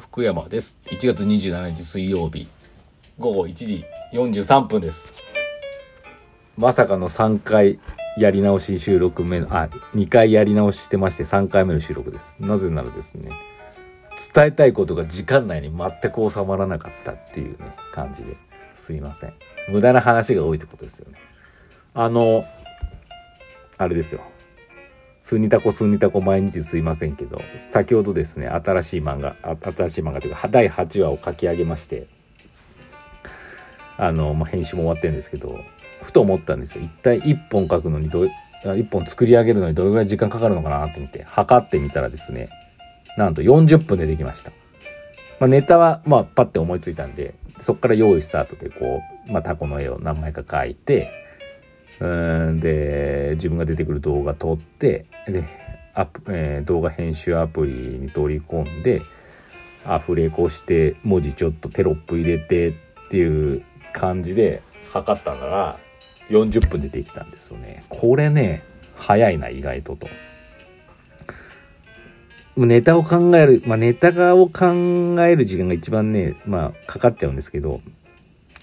福山です。1月27日水曜日。午後1時43分です。まさかの3回やり直し収録目のあ2回やり直ししてまして3回目の収録です。なぜならですね伝えたいことが時間内に全く収まらなかったっていうね感じですいません。無駄な話が多いってことですよね。あのあれですよ。スニタコスニタコ毎日すいませんけど先ほどですね新しい漫画新しい漫画というか第8話を書き上げましてあの、まあ、編集も終わってるんですけどふと思ったんですよ。一体1本書くのにど1本作り上げるのにどれぐらい時間かかるのかなと思って測ってみたらですねなんと40分でできました、まあ、ネタはまあパッて思いついたんでそこから用意スタートでこう、まあ、タコの絵を何枚か描いてうんで自分が出てくる動画撮ってでアップ、えー、動画編集アプリに取り込んでアフレコして文字ちょっとテロップ入れてっていう感じで測ったなら40分でできたんですよね。これね早いな意外とと。ネタを考えるまあネタを考える時間が一番ねまあかかっちゃうんですけど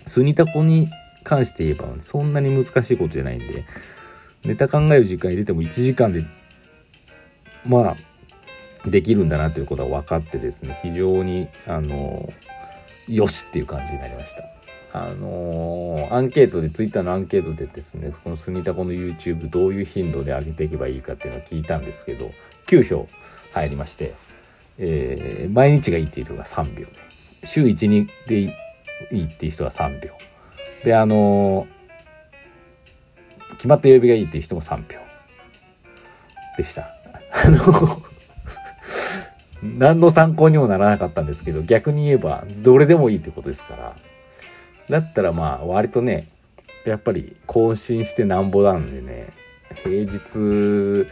スニタコに関して言えばそんなに難しいことじゃないんでネタ考える時間入れても1時間でまあできるんだなということは分かってですね非常にあのよしっていう感じになりました。あの、アンケートでツイッターのアンケートでですねこのスニタコの YouTube どういう頻度で上げていけばいいかっていうのを聞いたんですけど9票入りまして、えー、毎日がいいっていう人が3秒週12でいいっていう人は3秒であの、決まった曜日がいいっていう人も3票でした。あの何の参考にもならなかったんですけど逆に言えばどれでもいいってことですから。だったらまあ割とねやっぱり更新してなんぼなんでね平日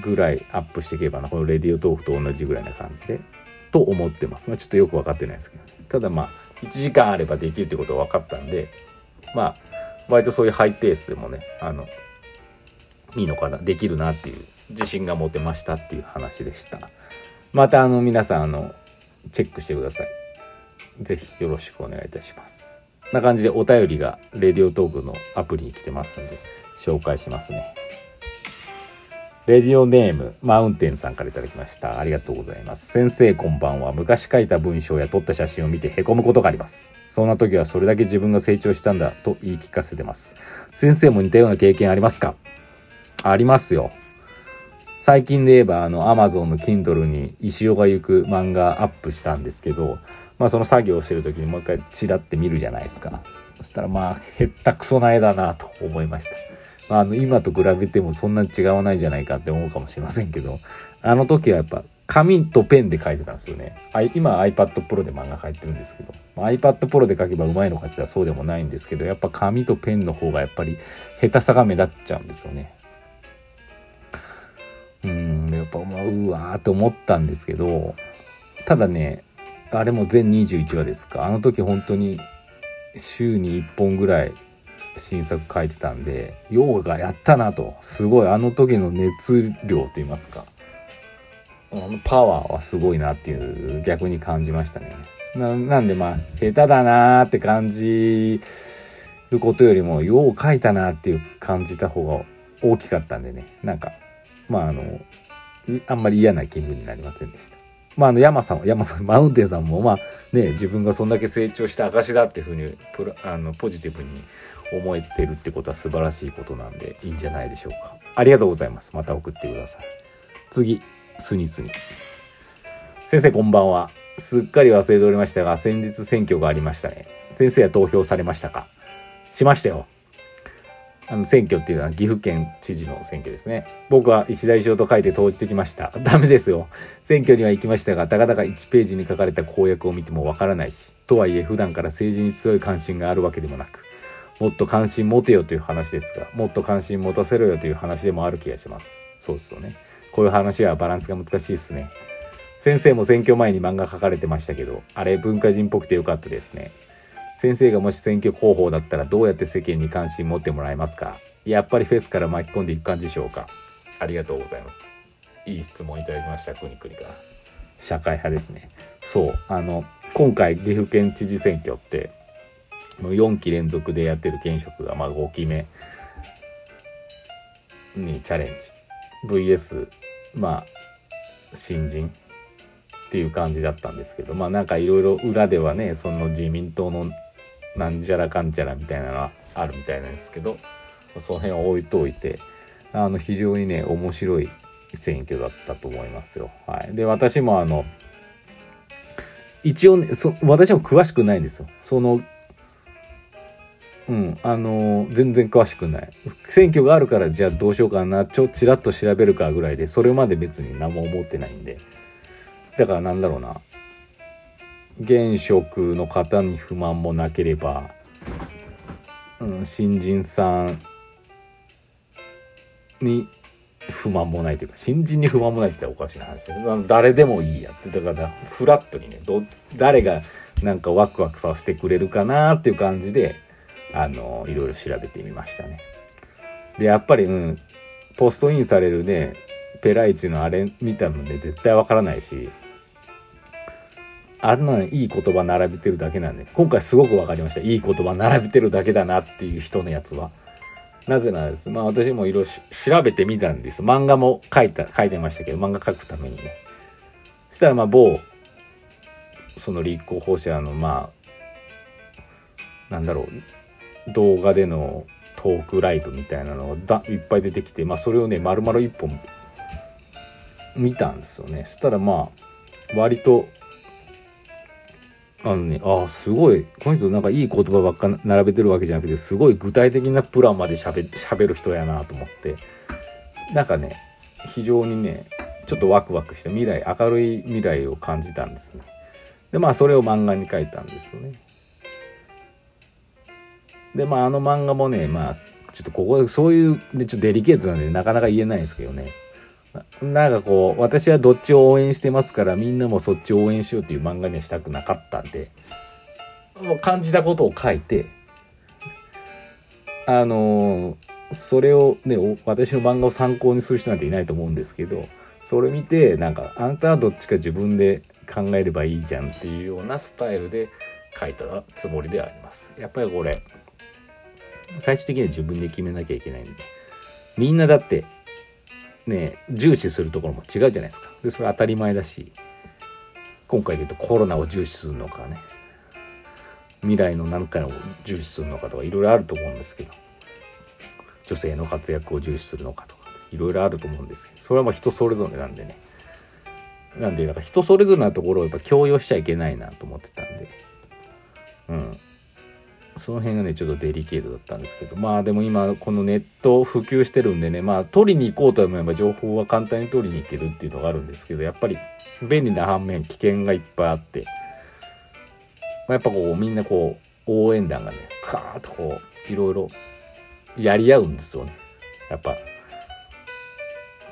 ぐらいアップしていけばなこのレディオトークと同じぐらいな感じでと思ってます、まあ、ちょっとよく分かってないですけど、ね、ただまあ1時間あればできるってことは分かったんでまあ割とそういうハイペースでもねあのいいのかなできるなっていう自信が持てましたっていう話でした。またあの皆さんあのチェックしてください。是非よろしくお願いいたします。な感じでお便りがレディオトークのアプリに来てますので紹介しますね。レディオネームマウンテンさんから頂きました。ありがとうございます。先生こんばんは。昔書いた文章や撮った写真を見てへこむことがあります。そんな時はそれだけ自分が成長したんだと言い聞かせてます。先生も似たような経験ありますか？ありますよ。最近で言えばあの Amazon の Kindle に石尾が行く漫画アップしたんですけどまあその作業をしてる時にもう一回チラって見るじゃないですか。そしたらまあへったくそな絵だなと思いました。まあ、あの今と比べてもそんな違わないじゃないかって思うかもしれませんけどあの時はやっぱ紙とペンで書いてたんですよね。今 iPad Pro で漫画書いてるんですけど iPad Pro で書けばうまいのかって言ったらそうでもないんですけどやっぱ紙とペンの方がやっぱり下手さが目立っちゃうんですよね。うんやっぱまあうわーって思ったんですけどただねあれも全21話ですかあの時本当に週に1本ぐらい新作書いてたんでヨガやったなと。すごいあの時の熱量と言いますか。あのパワーはすごいなっていう逆に感じましたね。なんでまあ下手だなーって感じることよりもよう書いたなっていう感じた方が大きかったんでね。なんかまああのあんまり嫌な気分になりませんでした。まあ、あの山さん山さん マウンテンさんもまあね自分がそんだけ成長した証だっていうふうにプあのポジティブに思えてるってことは素晴らしいことなんでいいんじゃないでしょうか。ありがとうございます。また送ってください。次スニスニ。先生こんばんは。すっかり忘れておりましたが先日選挙がありましたね。先生は投票されましたか？しましたよ。あの選挙っていうのは岐阜県知事の選挙ですね。僕は石田一と書いて投じてきました。ダメですよ。選挙には行きましたが、たかだか1ページに書かれた公約を見てもわからないし、とはいえ普段から政治に強い関心があるわけでもなく、もっと関心持てよという話ですが、もっと関心持たせろよという話でもある気がします。そうですよね。こういう話はバランスが難しいですね。先生も選挙前に漫画書かれてましたけど、あれ文化人っぽくてよかったですね。先生がもし選挙候補だったらどうやって世間に関心持ってもらえますかやっぱりフェスから巻き込んでいく感じでしょうかありがとうございます。いい質問いただきました、くにくにから。社会派ですねそうあの今回岐阜県知事選挙ってもう4期連続でやってる現職がまあ5期目にチャレンジ VS まあ新人っていう感じだったんですけどまあなんかいろいろ裏ではねその自民党のなんじゃらかんちゃらみたいなのはあるみたいなんですけどその辺は置いといてあの非常にね面白い選挙だったと思いますよ。はい、で私もあの一応ねそ私も詳しくないんですよ。そのうん。あの全然詳しくない。選挙があるからじゃあどうしようかな。ちょちらっと調べるかぐらいでそれまで別に何も思ってないんで。だからなんだろうな。現職の方に不満もなければ、うん、新人さんに不満もないというか新人に不満もないって言ったらおかしな話で誰でもいいやって。だからフラットにねど誰がなんかワクワクさせてくれるかなっていう感じであのいろいろ調べてみましたね。でやっぱりうんポストインされるねペライチのあれ見たので絶対わからないしあんないい言葉並べてるだけなんで今回すごく分かりましたいい言葉並べてるだけだなっていう人のやつは。なぜならです。まあ私もいろいろ調べてみたんです。漫画も書いた、書いてましたけど、漫画書くためにね。そしたらまあ某、その立候補者のまあ、なんだろう、動画でのトークライブみたいなのがいっぱい出てきて、まあそれをね、丸々一本見たんですよね。したらまあ、割とあのね、ああ、すごい、この人なんかいい言葉ばっか並べてるわけじゃなくて、すごい具体的なプランまで喋喋る人やなと思って、なんかね、非常にね、ちょっとワクワクした未来、明るい未来を感じたんですね。で、まあ、それを漫画に書いたんですよね。で、まあ、あの漫画もね、まあ、ちょっとここ、そういう、で、ちょっとデリケートなんで、なかなか言えないんですけどね。なんかこう、私はどっちを応援してますから、みんなもそっちを応援しようっていう漫画にはしたくなかったんで、もう感じたことを書いて、あのそれをね、私の漫画を参考にする人なんていないと思うんですけど、それ見て、なんか、あんたはどっちか自分で考えればいいじゃんっていうようなスタイルで書いたつもりではあります。やっぱりこれ、最終的には自分で決めなきゃいけないんで。みんなだってね重視するところも違うじゃないですか。でそれ当たり前だし今回で言うとコロナを重視するのかね。未来の何かを重視するのかとかいろいろあると思うんですけど。女性の活躍を重視するのかとかいろいろあると思うんですけど。それはもう人それぞれなんでね。なんでなんか人それぞれなところをやっぱ強要しちゃいけないなと思ってたんで。うん。その辺がねちょっとデリケートだったんですけどまあでも今このネット普及してるんでねまあ取りに行こうと思えば情報は簡単に取りに行けるっていうのがあるんですけどやっぱり便利な反面危険がいっぱいあって、まあ、やっぱこうみんなこう応援団がねカーッとこういろいろやり合うんですよね。やっぱ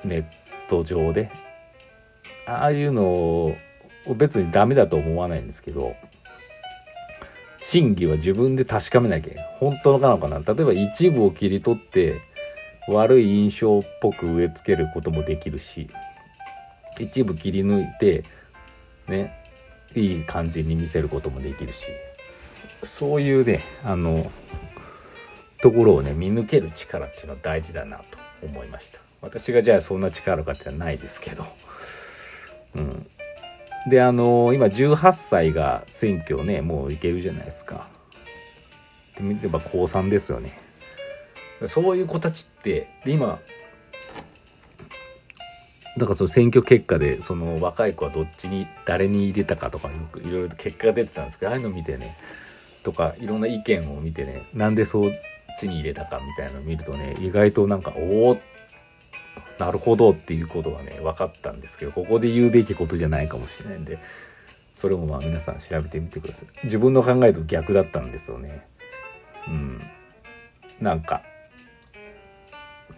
ネット上で。ああいうのを別にダメだと思わないんですけど真偽は自分で確かめなきゃ本当のかなのかな。例えば一部を切り取って悪い印象っぽく植え付けることもできるし一部切り抜いてねいい感じに見せることもできるし。そういうねあのところをね見抜ける力っていうのは大事だなと思いました。私がじゃあそんな力あるかってのはないですけど。うん。で、あのー、今18歳が選挙ね、もういけるじゃないですか。って見れば高3ですよね。そういう子たちって、で、今、だからその選挙結果で、その若い子はどっちに、誰に入れたかとか、よくいろいろと結果が出てたんですけど、ああいうの見てね、とか、いろんな意見を見てね、なんでそっちに入れたかみたいなのを見るとね、意外となんか、おおって、なるほどっていうことはね分かったんですけどここで言うべきことじゃないかもしれないんでそれもまあ皆さん調べてみてください。自分の考えと逆だったんですよね。うん。なんか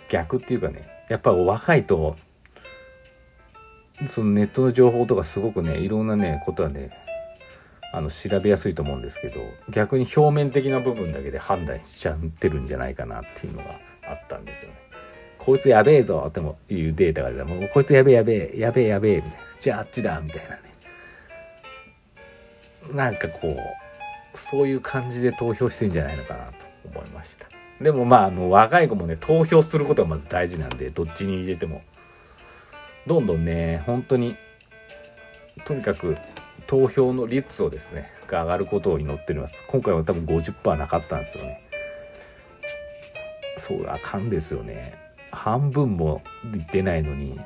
逆っていうかねやっぱ若いとそのネットの情報とかすごくねいろんなねことはねあの調べやすいと思うんですけど逆に表面的な部分だけで判断しちゃってるんじゃないかなっていうのがあったんですよね。こいつやべえぞってもいうデータが出たもうこいつやべえやべえやべえやべえみたいなじゃああっちだみたいなねなんかこうそういう感じで投票してんじゃないのかなと思いました。でもまああの若い子もね投票することがまず大事なんでどっちに入れても。どんどんね本当にとにかく投票の率をですねが上がることを祈っております。今回は多分50%なかったんですよね。そうあかんですよね。半分も出ないのに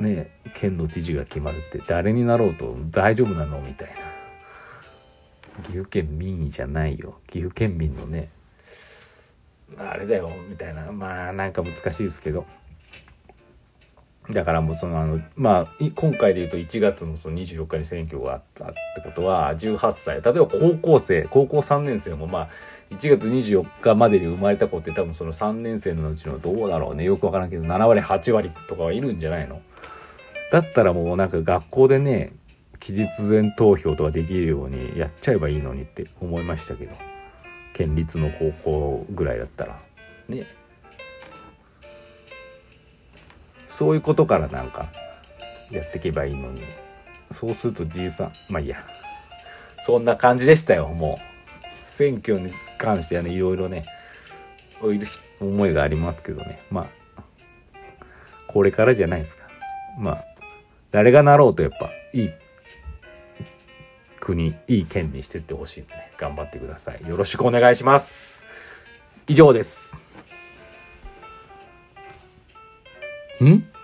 ね県の知事が決まるって誰になろうと大丈夫なのみたいな。岐阜県民意じゃないよ。岐阜県民のねあれだよみたいな。まあなんか難しいですけど。だからもうそのあのまあ今回で言うと1月のその24日に選挙があったってことは18歳。例えば高校生高校3年生もまあ1月24日までに生まれた子って多分その3年生のうちのどうだろうね。よくわからんけど7割8割とかはいるんじゃないの。だったらもうなんか学校でね期日前投票とかできるようにやっちゃえばいいのにって思いましたけど。県立の高校ぐらいだったら。ね。そういうことからなんかやっていけばいいのに。そうするとじいさんまあいいや。そんな感じでしたよもう。選挙に関してはねいろいろね思いがありますけどね。まあこれからじゃないですか。まあ誰がなろうとやっぱいい国いい県にしてってほしいんでね頑張ってください。よろしくお願いします。以上です。ん？